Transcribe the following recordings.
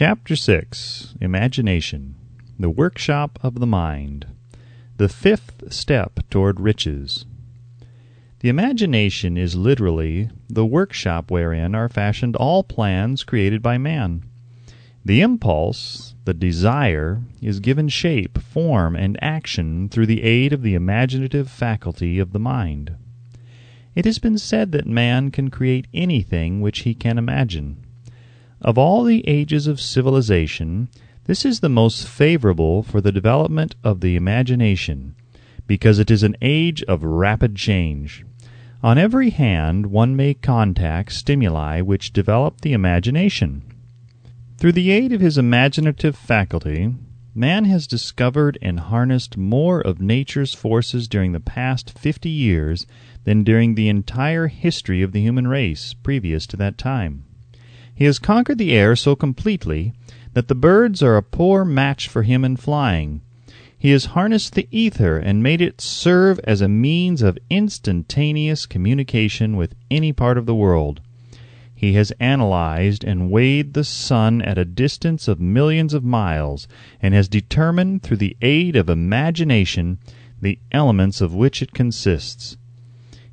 Chapter 6 Imagination The Workshop of the Mind The Fifth Step Toward Riches. The imagination is literally the workshop wherein are fashioned all plans created by man. The impulse, the desire, is given shape, form, and action through the aid of the imaginative faculty of the mind. It has been said that man can create anything which he can imagine. Of all the ages of civilization, this is the most favorable for the development of the imagination, because it is an age of rapid change. On every hand one may contact stimuli which develop the imagination. Through the aid of his imaginative faculty, man has discovered and harnessed more of nature's forces during the past fifty years than during the entire history of the human race previous to that time. He has conquered the air so completely that the birds are a poor match for him in flying. He has harnessed the ether and made it serve as a means of instantaneous communication with any part of the world. He has analyzed and weighed the sun at a distance of millions of miles, and has determined through the aid of imagination the elements of which it consists.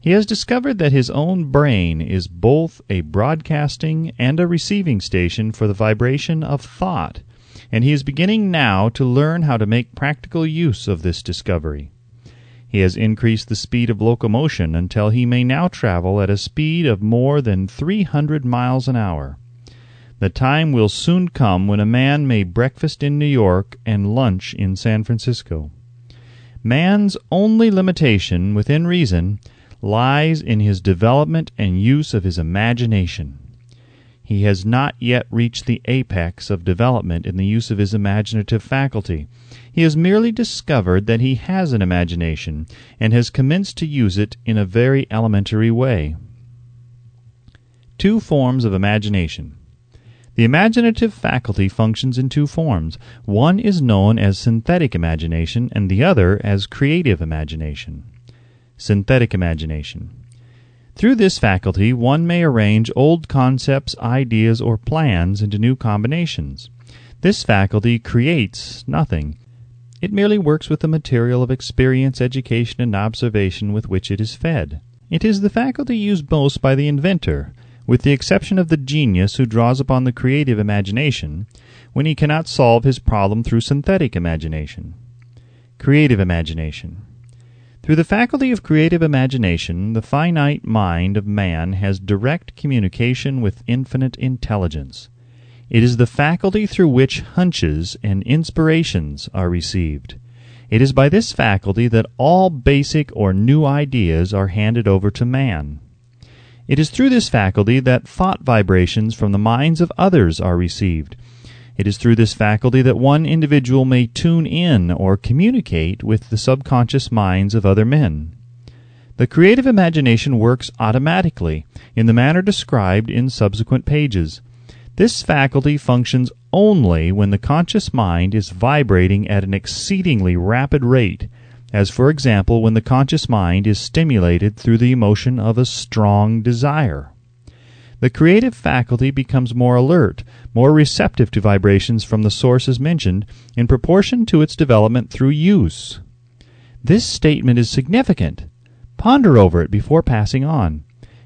He has discovered that his own brain is both a broadcasting and a receiving station for the vibration of thought, and he is beginning now to learn how to make practical use of this discovery. He has increased the speed of locomotion until he may now travel at a speed of more than three hundred miles an hour. The time will soon come when a man may breakfast in New York and lunch in San Francisco. Man's only limitation, within reason, lies in his development and use of his imagination. He has not yet reached the apex of development in the use of his imaginative faculty. He has merely discovered that he has an imagination, and has commenced to use it in a very elementary way. Two forms of imagination. The imaginative faculty functions in two forms. One is known as synthetic imagination, and the other as creative imagination. Synthetic imagination. Through this faculty one may arrange old concepts, ideas, or plans into new combinations. This faculty creates nothing. It merely works with the material of experience, education, and observation with which it is fed. It is the faculty used most by the inventor, with the exception of the genius who draws upon the creative imagination when he cannot solve his problem through synthetic imagination. Creative imagination. Through the faculty of creative imagination, the finite mind of man has direct communication with infinite intelligence. It is the faculty through which hunches and inspirations are received. It is by this faculty that all basic or new ideas are handed over to man. It is through this faculty that thought vibrations from the minds of others are received. It is through this faculty that one individual may tune in or communicate with the subconscious minds of other men. The creative imagination works automatically, in the manner described in subsequent pages. This faculty functions only when the conscious mind is vibrating at an exceedingly rapid rate, as for example when the conscious mind is stimulated through the emotion of a strong desire. The creative faculty becomes more alert, more receptive to vibrations from the sources mentioned, in proportion to its development through use. This statement is significant. Ponder over it before passing on.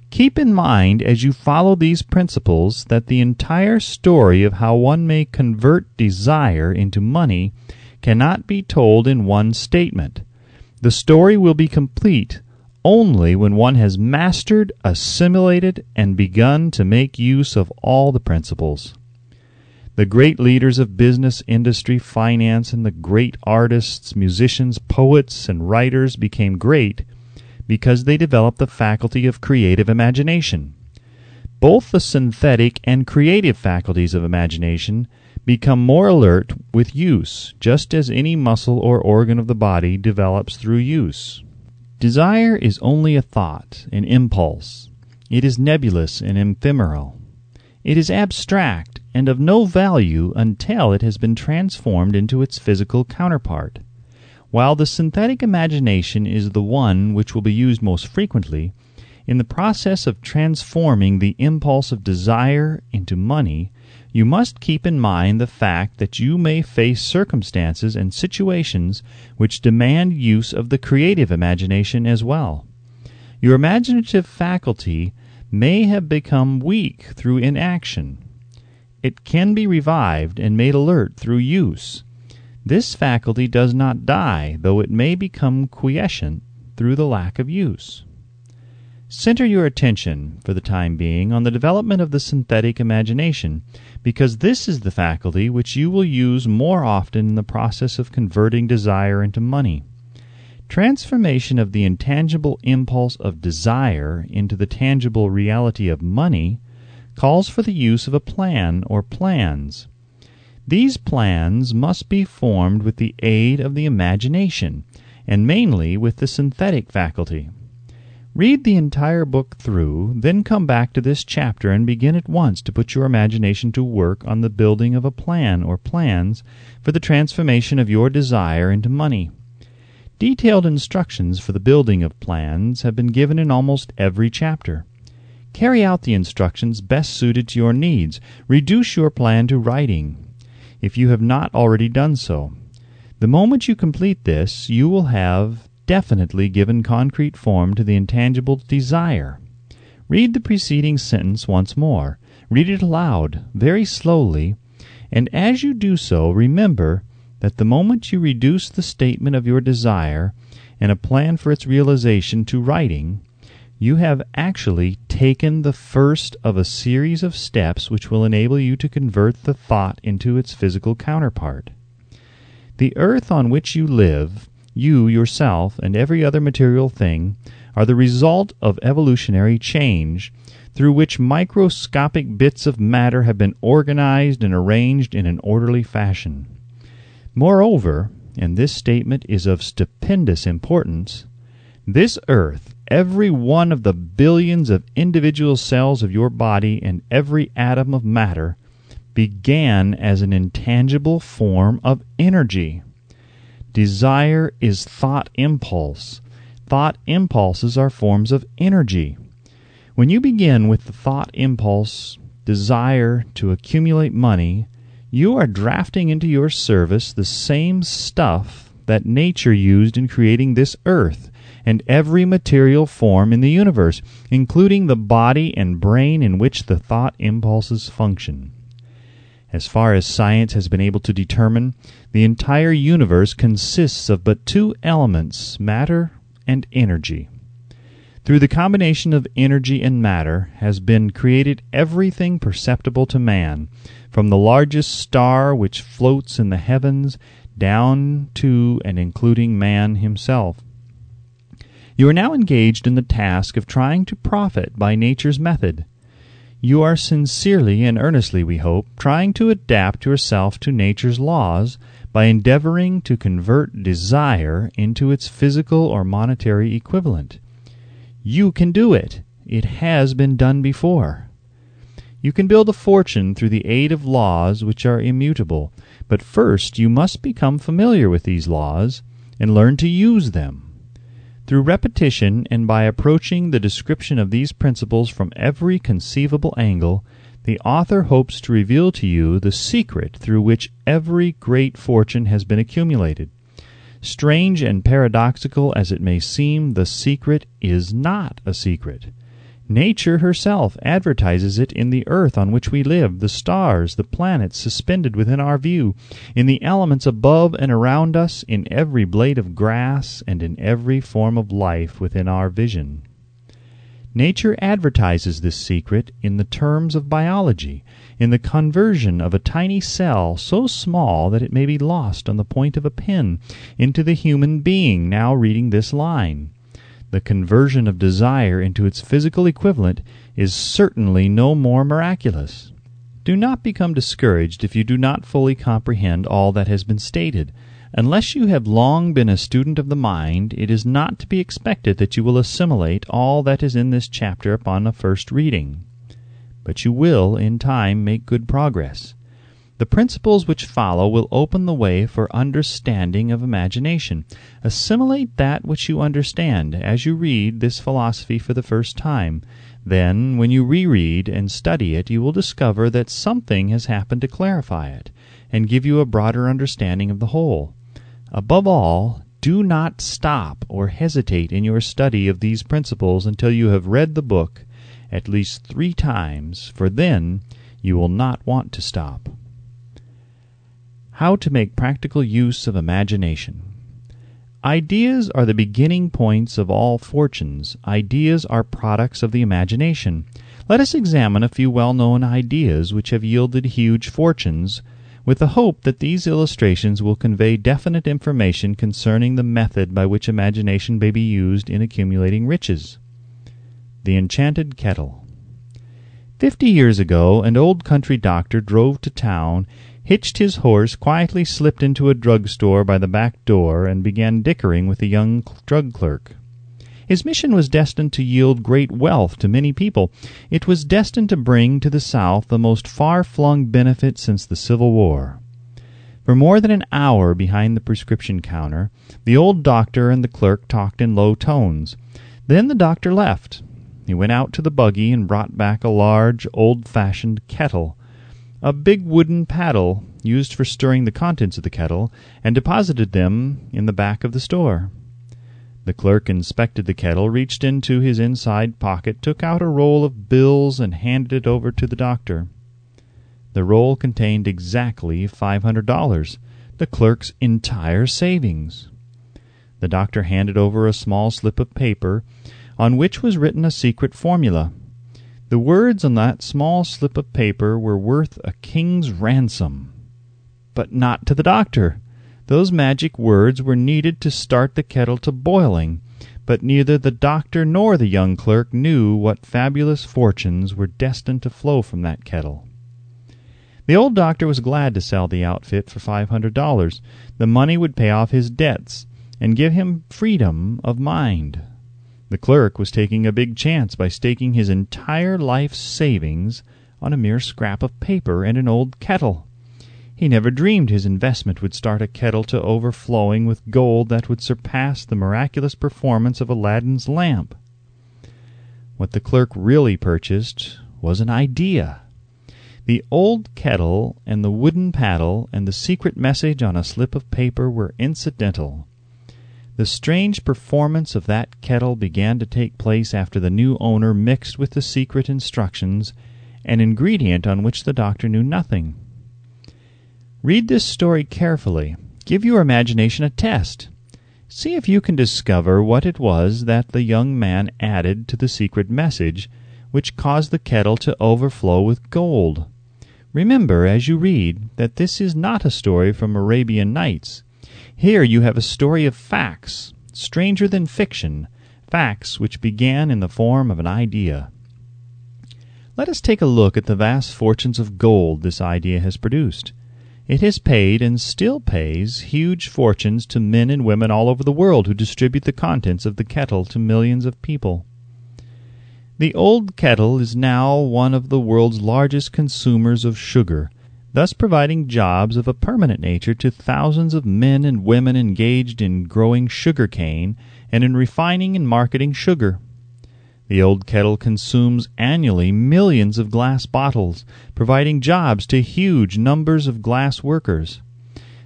Keep in mind as you follow these principles that the entire story of how one may convert desire into money cannot be told in one statement. The story will be complete only when one has mastered, assimilated, and begun to make use of all the principles. The great leaders of business, industry, finance, and the great artists, musicians, poets, and writers became great because they developed the faculty of creative imagination. Both the synthetic and creative faculties of imagination become more alert with use, just as any muscle or organ of the body develops through use. Desire is only a thought, an impulse. It is nebulous and ephemeral. It is abstract and of no value until it has been transformed into its physical counterpart. While the synthetic imagination is the one which will be used most frequently, In the process of transforming the impulse of desire into money, you must keep in mind the fact that you may face circumstances and situations which demand use of the creative imagination as well. Your imaginative faculty may have become weak through inaction. It can be revived and made alert through use. This faculty does not die, though it may become quiescent through the lack of use. Center your attention, for the time being, on the development of the synthetic imagination, because this is the faculty which you will use more often in the process of converting desire into money. Transformation of the intangible impulse of desire into the tangible reality of money calls for the use of a plan or plans. These plans must be formed with the aid of the imagination, and mainly with the synthetic faculty. Read the entire book through, then come back to this chapter and begin at once to put your imagination to work on the building of a plan or plans for the transformation of your desire into money. Detailed instructions for the building of plans have been given in almost every chapter. Carry out the instructions best suited to your needs. Reduce your plan to writing, if you have not already done so. The moment you complete this, you will have definitely given concrete form to the intangible desire. Read the preceding sentence once more. Read it aloud, very slowly, and as you do so, remember that the moment you reduce the statement of your desire and a plan for its realization to writing, you have actually taken the first of a series of steps which will enable you to convert the thought into its physical counterpart. The earth on which you live you, yourself, and every other material thing are the result of evolutionary change, through which microscopic bits of matter have been organized and arranged in an orderly fashion. Moreover, and this statement is of stupendous importance, this earth, every one of the billions of individual cells of your body and every atom of matter, began as an intangible form of energy. Desire is thought impulse. Thought impulses are forms of energy. When you begin with the thought impulse, desire to accumulate money, you are drafting into your service the same stuff that nature used in creating this earth and every material form in the universe, including the body and brain in which the thought impulses function. As far as science has been able to determine, the entire universe consists of but two elements, matter and energy. Through the combination of energy and matter has been created everything perceptible to man, from the largest star which floats in the heavens down to and including man himself. You are now engaged in the task of trying to profit by nature's method. You are sincerely and earnestly, we hope, trying to adapt yourself to nature's laws by endeavoring to convert desire into its physical or monetary equivalent. You can do it. It has been done before. You can build a fortune through the aid of laws which are immutable, but first you must become familiar with these laws and learn to use them. Through repetition and by approaching the description of these principles from every conceivable angle, the author hopes to reveal to you the secret through which every great fortune has been accumulated. Strange and paradoxical as it may seem, the secret is not a secret. Nature herself advertises it in the earth on which we live, the stars, the planets suspended within our view, in the elements above and around us, in every blade of grass, and in every form of life within our vision. Nature advertises this secret in the terms of biology, in the conversion of a tiny cell so small that it may be lost on the point of a pin into the human being now reading this line the conversion of desire into its physical equivalent is certainly no more miraculous. Do not become discouraged if you do not fully comprehend all that has been stated. Unless you have long been a student of the mind, it is not to be expected that you will assimilate all that is in this chapter upon a first reading. But you will, in time, make good progress. The principles which follow will open the way for understanding of imagination. Assimilate that which you understand as you read this philosophy for the first time. Then, when you reread and study it, you will discover that something has happened to clarify it, and give you a broader understanding of the whole. Above all, do not stop or hesitate in your study of these principles until you have read the book at least three times, for then you will not want to stop. How to make practical use of imagination. Ideas are the beginning points of all fortunes. Ideas are products of the imagination. Let us examine a few well known ideas which have yielded huge fortunes, with the hope that these illustrations will convey definite information concerning the method by which imagination may be used in accumulating riches. The Enchanted Kettle. Fifty years ago an old country doctor drove to town hitched his horse, quietly slipped into a drug store by the back door, and began dickering with a young drug clerk. His mission was destined to yield great wealth to many people. It was destined to bring to the South the most far flung benefit since the Civil War. For more than an hour behind the prescription counter, the old doctor and the clerk talked in low tones. Then the doctor left. He went out to the buggy and brought back a large, old fashioned kettle a big wooden paddle used for stirring the contents of the kettle, and deposited them in the back of the store. The clerk inspected the kettle, reached into his inside pocket, took out a roll of bills, and handed it over to the doctor. The roll contained exactly five hundred dollars, the clerk's entire savings. The doctor handed over a small slip of paper on which was written a secret formula. The words on that small slip of paper were worth a king's ransom. But not to the doctor. Those magic words were needed to start the kettle to boiling, but neither the doctor nor the young clerk knew what fabulous fortunes were destined to flow from that kettle. The old doctor was glad to sell the outfit for five hundred dollars. The money would pay off his debts, and give him freedom of mind. The clerk was taking a big chance by staking his entire life's savings on a mere scrap of paper and an old kettle. He never dreamed his investment would start a kettle to overflowing with gold that would surpass the miraculous performance of Aladdin's lamp. What the clerk really purchased was an idea. The old kettle and the wooden paddle and the secret message on a slip of paper were incidental. The strange performance of that kettle began to take place after the new owner mixed with the secret instructions an ingredient on which the doctor knew nothing. Read this story carefully. Give your imagination a test. See if you can discover what it was that the young man added to the secret message which caused the kettle to overflow with gold. Remember, as you read, that this is not a story from Arabian Nights. Here you have a story of facts, stranger than fiction, facts which began in the form of an idea. Let us take a look at the vast fortunes of gold this idea has produced. It has paid, and still pays, huge fortunes to men and women all over the world who distribute the contents of the kettle to millions of people. The old kettle is now one of the world's largest consumers of sugar thus providing jobs of a permanent nature to thousands of men and women engaged in growing sugar cane and in refining and marketing sugar. The old kettle consumes annually millions of glass bottles, providing jobs to huge numbers of glass workers.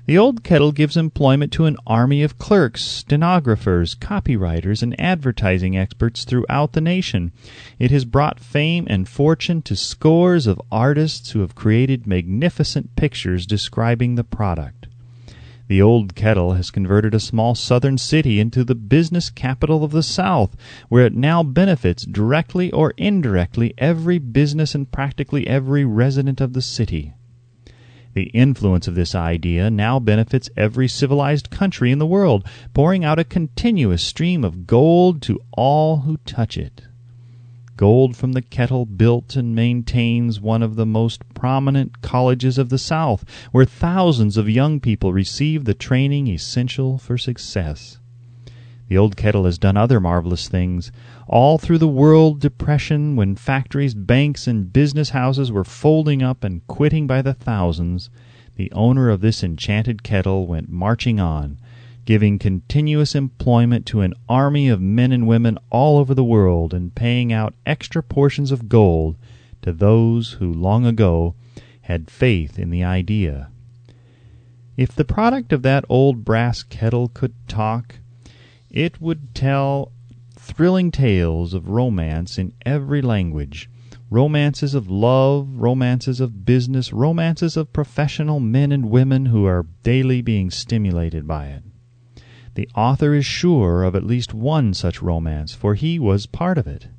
The old kettle gives employment to an army of clerks, stenographers, copywriters, and advertising experts throughout the nation. It has brought fame and fortune to scores of artists who have created magnificent pictures describing the product. The old kettle has converted a small southern city into the business capital of the South, where it now benefits, directly or indirectly, every business and practically every resident of the city. The influence of this idea now benefits every civilized country in the world, pouring out a continuous stream of gold to all who touch it. Gold from the kettle built and maintains one of the most prominent colleges of the South, where thousands of young people receive the training essential for success. The old kettle has done other marvelous things. All through the world depression, when factories, banks, and business houses were folding up and quitting by the thousands, the owner of this enchanted kettle went marching on, giving continuous employment to an army of men and women all over the world, and paying out extra portions of gold to those who long ago had faith in the idea. If the product of that old brass kettle could talk, it would tell thrilling tales of romance in every language romances of love, romances of business, romances of professional men and women who are daily being stimulated by it. The author is sure of at least one such romance, for he was part of it.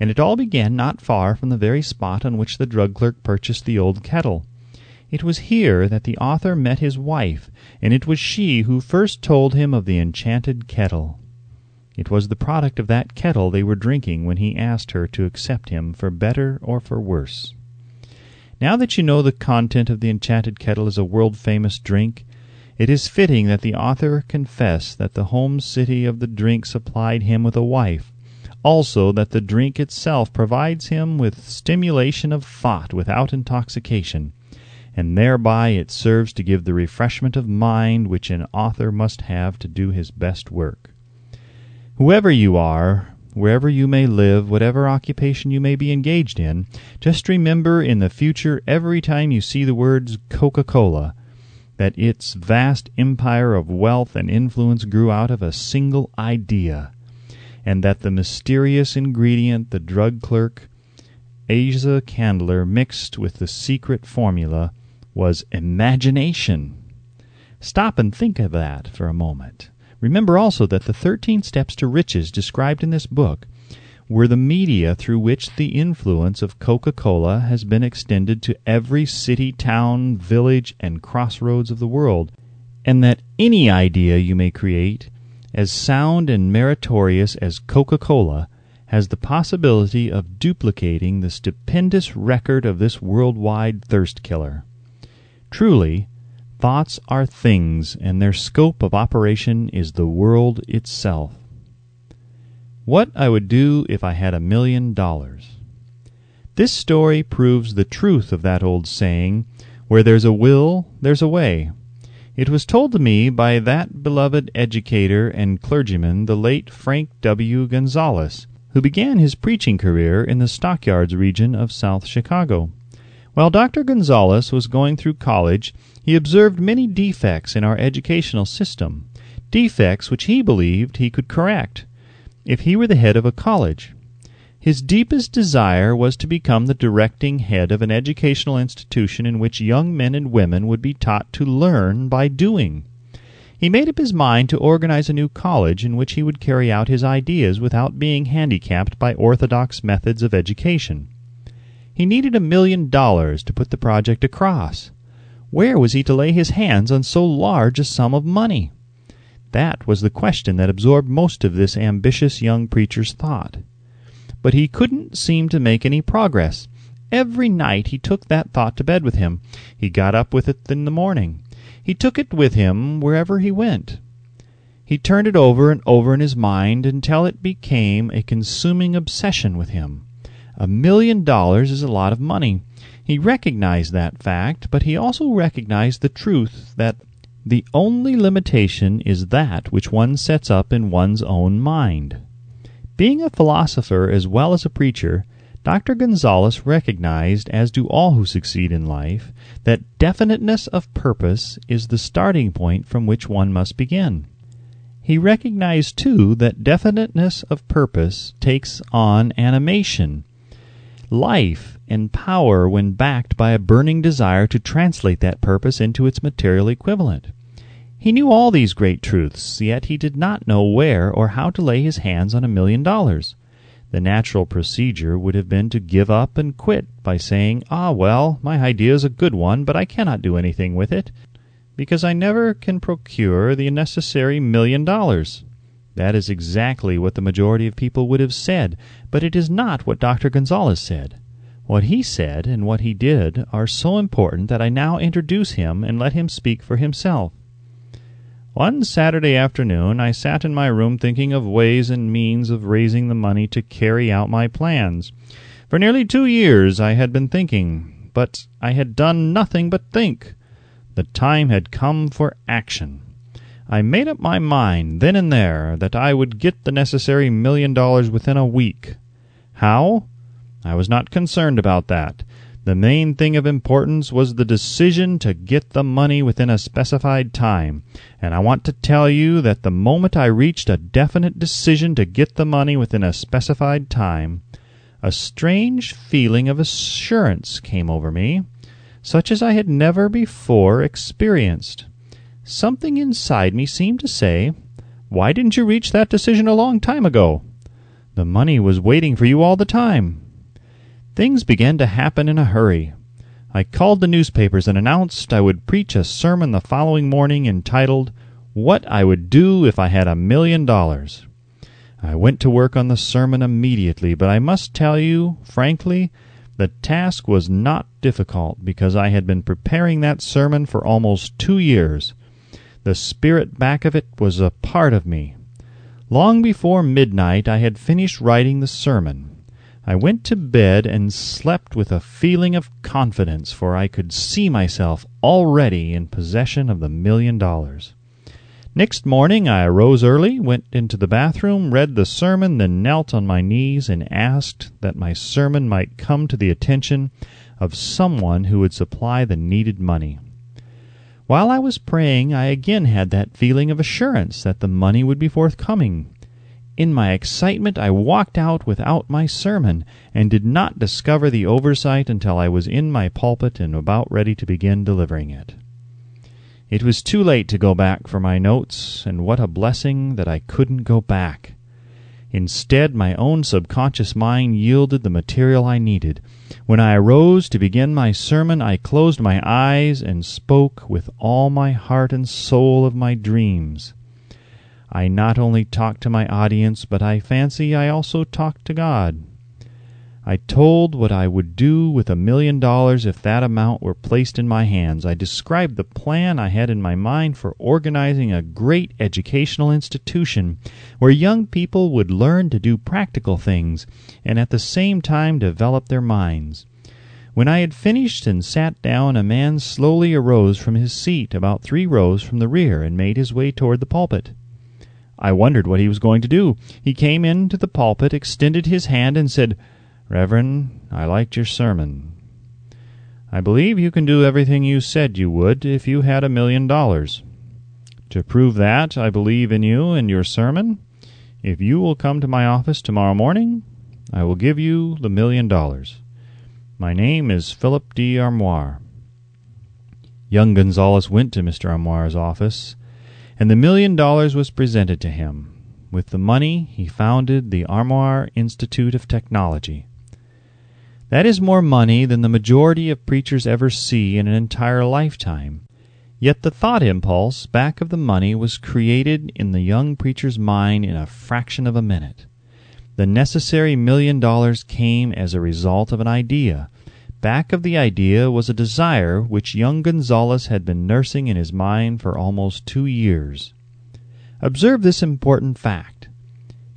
And it all began not far from the very spot on which the drug clerk purchased the old kettle. It was here that the author met his wife, and it was she who first told him of the enchanted kettle. It was the product of that kettle they were drinking when he asked her to accept him for better or for worse. Now that you know the content of the enchanted kettle is a world famous drink, it is fitting that the author confess that the home city of the drink supplied him with a wife, also that the drink itself provides him with stimulation of thought without intoxication and thereby it serves to give the refreshment of mind which an author must have to do his best work. Whoever you are, wherever you may live, whatever occupation you may be engaged in, just remember in the future every time you see the words Coca Cola that its vast empire of wealth and influence grew out of a single idea, and that the mysterious ingredient the drug clerk Asa Candler mixed with the secret formula was imagination. Stop and think of that for a moment. Remember also that the 13 steps to riches described in this book were the media through which the influence of Coca Cola has been extended to every city, town, village, and crossroads of the world, and that any idea you may create, as sound and meritorious as Coca Cola, has the possibility of duplicating the stupendous record of this worldwide thirst killer. Truly, thoughts are things, and their scope of operation is the world itself. What I would do if I had a million dollars. This story proves the truth of that old saying, Where there's a will, there's a way. It was told to me by that beloved educator and clergyman, the late Frank W. Gunsaulus, who began his preaching career in the stockyards region of South Chicago. While Dr. Gunsaulus was going through college, he observed many defects in our educational system, defects which he believed he could correct if he were the head of a college. His deepest desire was to become the directing head of an educational institution in which young men and women would be taught to learn by doing. He made up his mind to organize a new college in which he would carry out his ideas without being handicapped by orthodox methods of education. He needed a million dollars to put the project across. Where was he to lay his hands on so large a sum of money? That was the question that absorbed most of this ambitious young preacher's thought. But he couldn't seem to make any progress. Every night he took that thought to bed with him. He got up with it in the morning. He took it with him wherever he went. He turned it over and over in his mind until it became a consuming obsession with him. A million dollars is a lot of money. He recognized that fact, but he also recognized the truth that the only limitation is that which one sets up in one's own mind. Being a philosopher as well as a preacher, Dr. Gunsaulus recognized, as do all who succeed in life, that definiteness of purpose is the starting point from which one must begin. He recognized, too, that definiteness of purpose takes on animation, life and power when backed by a burning desire to translate that purpose into its material equivalent. He knew all these great truths, yet he did not know where or how to lay his hands on a million dollars. The natural procedure would have been to give up and quit by saying, Ah, well, my idea is a good one, but I cannot do anything with it, because I never can procure the necessary million dollars. That is exactly what the majority of people would have said, but it is not what Dr. Gunsaulus said. What he said and what he did are so important that I now introduce him and let him speak for himself. One Saturday afternoon I sat in my room thinking of ways and means of raising the money to carry out my plans. For nearly two years I had been thinking, but I had done nothing but think. The time had come for action. I made up my mind, then and there, that I would get the necessary million dollars within a week. How? I was not concerned about that. The main thing of importance was the decision to get the money within a specified time, and I want to tell you that the moment I reached a definite decision to get the money within a specified time, a strange feeling of assurance came over me, such as I had never before experienced. Something inside me seemed to say, Why didn't you reach that decision a long time ago? The money was waiting for you all the time. Things began to happen in a hurry. I called the newspapers and announced I would preach a sermon the following morning entitled, What I Would Do If I Had a Million Dollars. I went to work on the sermon immediately, but I must tell you, frankly, the task was not difficult because I had been preparing that sermon for almost two years. The spirit back of it was a part of me. Long before midnight I had finished writing the sermon. I went to bed and slept with a feeling of confidence, for I could see myself already in possession of the million dollars. Next morning I arose early, went into the bathroom, read the sermon, then knelt on my knees and asked that my sermon might come to the attention of someone who would supply the needed money. While I was praying, I again had that feeling of assurance that the money would be forthcoming. In my excitement I walked out without my sermon, and did not discover the oversight until I was in my pulpit and about ready to begin delivering it. It was too late to go back for my notes, and what a blessing that I couldn't go back. Instead, my own subconscious mind yielded the material I needed. When I arose to begin my sermon, I closed my eyes and spoke with all my heart and soul of my dreams. I not only talked to my audience, but I fancy I also talked to God. I told what I would do with a million dollars if that amount were placed in my hands. I described the plan I had in my mind for organizing a great educational institution where young people would learn to do practical things and at the same time develop their minds. When I had finished and sat down, a man slowly arose from his seat about three rows from the rear and made his way toward the pulpit. I wondered what he was going to do. He came into the pulpit, extended his hand, and said, Reverend, I liked your sermon. I believe you can do everything you said you would if you had a million dollars. To prove that I believe in you and your sermon, if you will come to my office tomorrow morning, I will give you the million dollars. My name is Philip D. Armour. Young Gunsaulus went to Mr. Armour's office and the million dollars was presented to him. With the money he founded the Armour Institute of Technology. That is more money than the majority of preachers ever see in an entire lifetime. Yet the thought impulse back of the money was created in the young preacher's mind in a fraction of a minute. The necessary million dollars came as a result of an idea, Back of the idea was a desire which young Gunsaulus had been nursing in his mind for almost two years. Observe this important fact.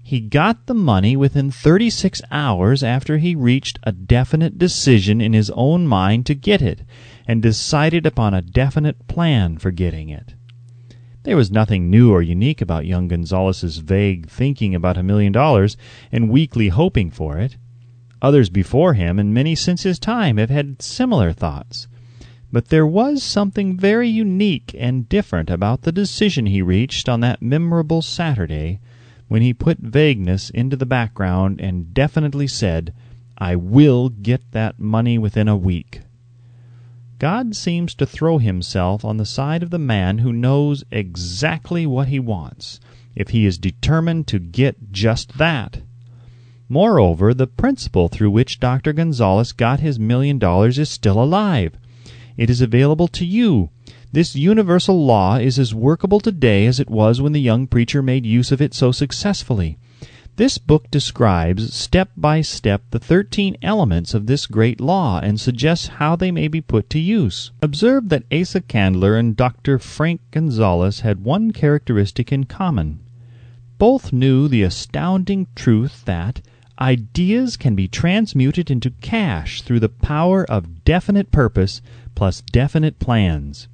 He got the money within 36 hours after he reached a definite decision in his own mind to get it, and decided upon a definite plan for getting it. There was nothing new or unique about young Gunsaulus's vague thinking about a million dollars and weakly hoping for it. Others before him, and many since his time, have had similar thoughts. But there was something very unique and different about the decision he reached on that memorable Saturday when he put vagueness into the background and definitely said, I will get that money within a week. God seems to throw himself on the side of the man who knows exactly what he wants, if he is determined to get just that. Moreover, the principle through which Dr. Gunsaulus got his million dollars is still alive. It is available to you. This universal law is as workable today as it was when the young preacher made use of it so successfully. This book describes step by step the thirteen elements of this great law and suggests how they may be put to use. Observe that Asa Candler and Dr. Frank Gunsaulus had one characteristic in common. Both knew the astounding truth that ideas can be transmuted into cash through the power of definite purpose plus definite plans.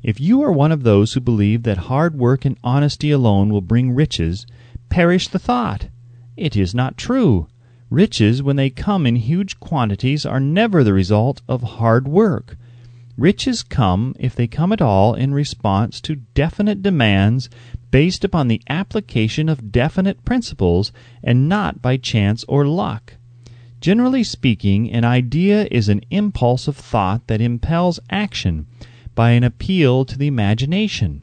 If you are one of those who believe that hard work and honesty alone will bring riches, perish the thought. It is not true. Riches, when they come in huge quantities, are never the result of hard work. Riches come, if they come at all, in response to definite demands based upon the application of definite principles and not by chance or luck. Generally speaking, an idea is an impulse of thought that impels action by an appeal to the imagination.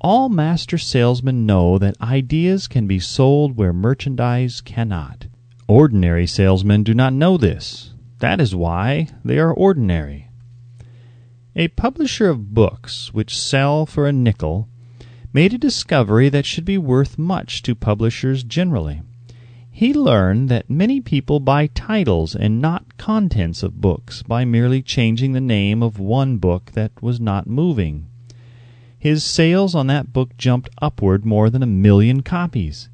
All master salesmen know that ideas can be sold where merchandise cannot. Ordinary salesmen do not know this. That is why they are ordinary. A publisher of books which sell for a nickel made a discovery that should be worth much to publishers generally. He learned that many people buy titles and not contents of books by merely changing the name of one book that was not moving. His sales on that book jumped upward more than a million copies.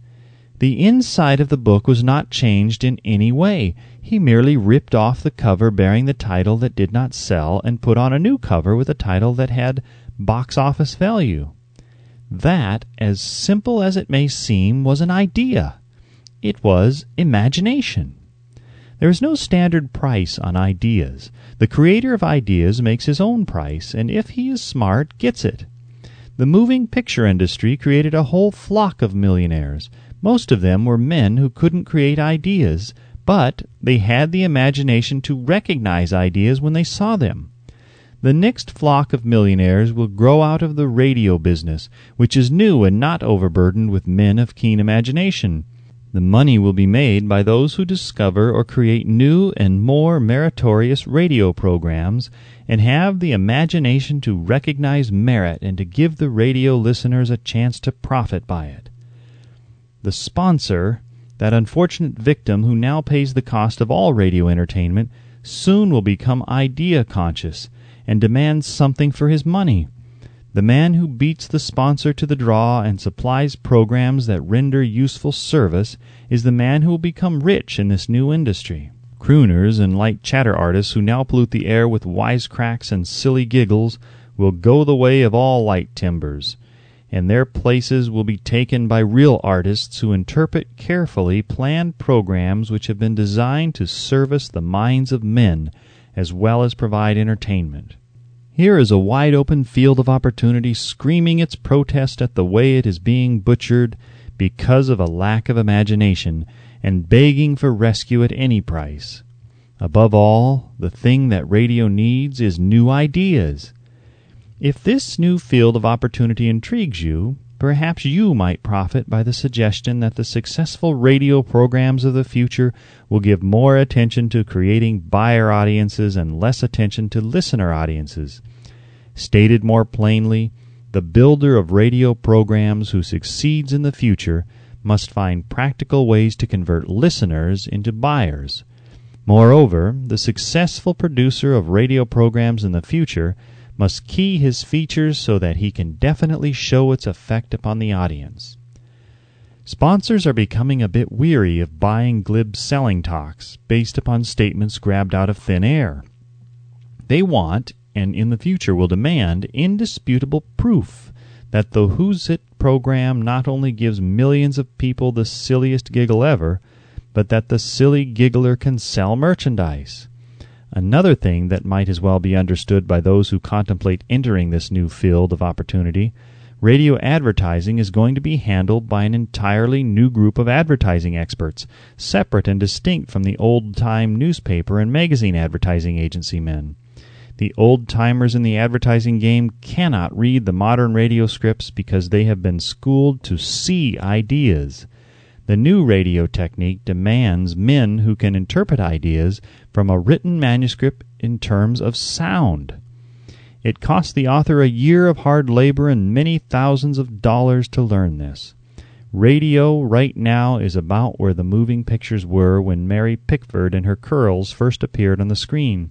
The inside of the book was not changed in any way. He merely ripped off the cover bearing the title that did not sell and put on a new cover with a title that had box office value. That, as simple as it may seem, was an idea. It was imagination. There is no standard price on ideas. The creator of ideas makes his own price, and if he is smart, gets it. The moving picture industry created a whole flock of millionaires. Most of them were men who couldn't create ideas, but they had the imagination to recognize ideas when they saw them. The next flock of millionaires will grow out of the radio business, which is new and not overburdened with men of keen imagination. The money will be made by those who discover or create new and more meritorious radio programs and have the imagination to recognize merit and to give the radio listeners a chance to profit by it. The sponsor, that unfortunate victim who now pays the cost of all radio entertainment, soon will become idea conscious and demands something for his money. The man who beats the sponsor to the draw and supplies programs that render useful service is the man who will become rich in this new industry. Crooners and light chatter artists who now pollute the air with wisecracks and silly giggles will go the way of all light timbers, and their places will be taken by real artists who interpret carefully planned programs which have been designed to service the minds of men as well as provide entertainment. Here is a wide open field of opportunity screaming its protest at the way it is being butchered because of a lack of imagination and begging for rescue at any price. Above all, the thing that radio needs is new ideas. If this new field of opportunity intrigues you, perhaps you might profit by the suggestion that the successful radio programs of the future will give more attention to creating buyer audiences and less attention to listener audiences. Stated more plainly, the builder of radio programs who succeeds in the future must find practical ways to convert listeners into buyers. Moreover, the successful producer of radio programs in the future must key his features so that he can definitely show its effect upon the audience. Sponsors are becoming a bit weary of buying glib selling talks based upon statements grabbed out of thin air. They want, and in the future will demand, indisputable proof that the Who's It program not only gives millions of people the silliest giggle ever, but that the silly giggler can sell merchandise. Another thing that might as well be understood by those who contemplate entering this new field of opportunity radio advertising is going to be handled by an entirely new group of advertising experts, separate and distinct from the old time newspaper and magazine advertising agency men. The old timers in the advertising game cannot read the modern radio scripts because they have been schooled to see ideas. The new radio technique demands men who can interpret ideas from a written manuscript in terms of sound. It costs the author a year of hard labor and many thousands of dollars to learn this. Radio right now is about where the moving pictures were when Mary Pickford and her curls first appeared on the screen.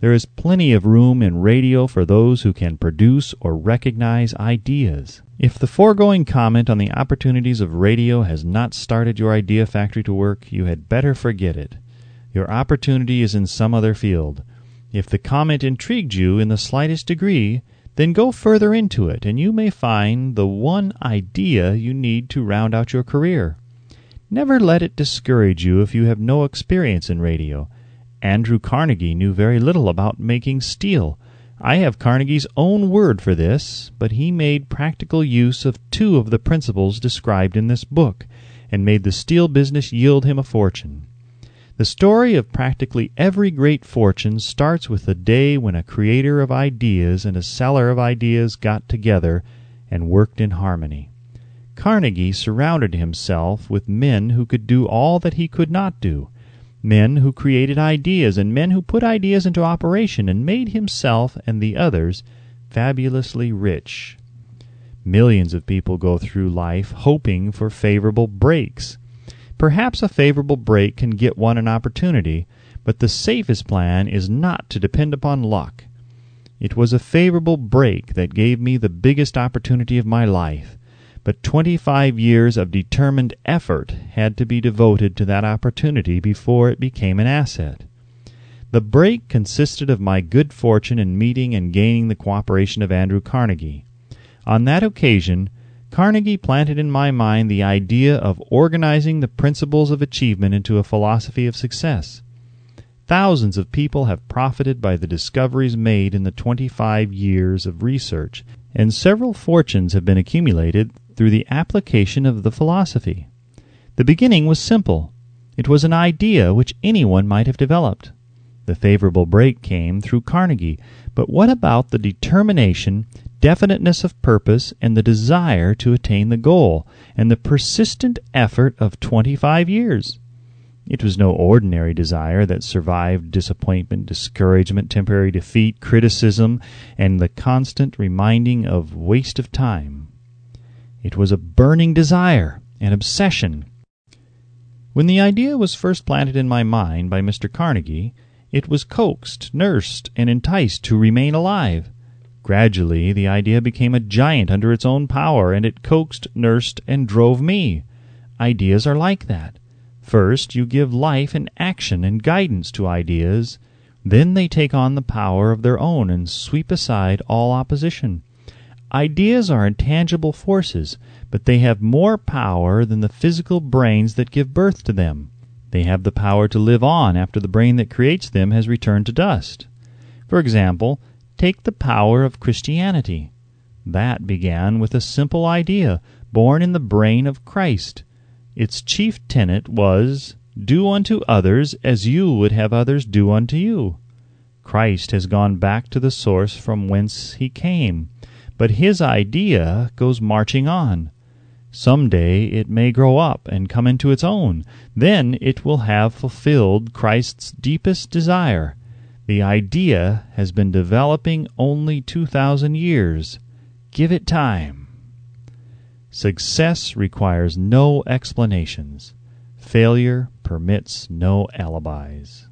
There is plenty of room in radio for those who can produce or recognize ideas. If the foregoing comment on the opportunities of radio has not started your idea factory to work, you had better forget it. Your opportunity is in some other field. If the comment intrigued you in the slightest degree, then go further into it, and you may find the one idea you need to round out your career. Never let it discourage you if you have no experience in radio. Andrew Carnegie knew very little about making steel. I have Carnegie's own word for this, but he made practical use of two of the principles described in this book, and made the steel business yield him a fortune. The story of practically every great fortune starts with the day when a creator of ideas and a seller of ideas got together and worked in harmony. Carnegie surrounded himself with men who could do all that he could not do, men who created ideas, and men who put ideas into operation and made himself and the others fabulously rich. Millions of people go through life hoping for favorable breaks. Perhaps a favorable break can get one an opportunity, but the safest plan is not to depend upon luck. It was a favorable break that gave me the biggest opportunity of my life, but twenty five years of determined effort had to be devoted to that opportunity before it became an asset. The break consisted of my good fortune in meeting and gaining the cooperation of Andrew Carnegie. On that occasion Carnegie planted in my mind the idea of organizing the principles of achievement into a philosophy of success. Thousands of people have profited by the discoveries made in the twenty five years of research, and several fortunes have been accumulated through the application of the philosophy. The beginning was simple. It was an idea which anyone might have developed. The favorable break came through Carnegie, but what about the determination definiteness of purpose and the desire to attain the goal, and the persistent effort of twenty five years. It was no ordinary desire that survived disappointment, discouragement, temporary defeat, criticism, and the constant reminding of waste of time. It was a burning desire, an obsession. When the idea was first planted in my mind by Mr. Carnegie, it was coaxed, nursed, and enticed to remain alive. Gradually the idea became a giant under its own power, and it coaxed, nursed, and drove me. Ideas are like that. First you give life and action and guidance to ideas, then they take on the power of their own and sweep aside all opposition. Ideas are intangible forces, but they have more power than the physical brains that give birth to them. They have the power to live on after the brain that creates them has returned to dust. For example, Take the power of Christianity. That began with a simple idea, born in the brain of Christ. Its chief tenet was, Do unto others as you would have others do unto you. Christ has gone back to the source from whence he came, but his idea goes marching on. Some day it may grow up and come into its own. Then it will have fulfilled Christ's deepest desire. The idea has been developing only 2,000 years. Give it time. Success requires no explanations. Failure permits no alibis.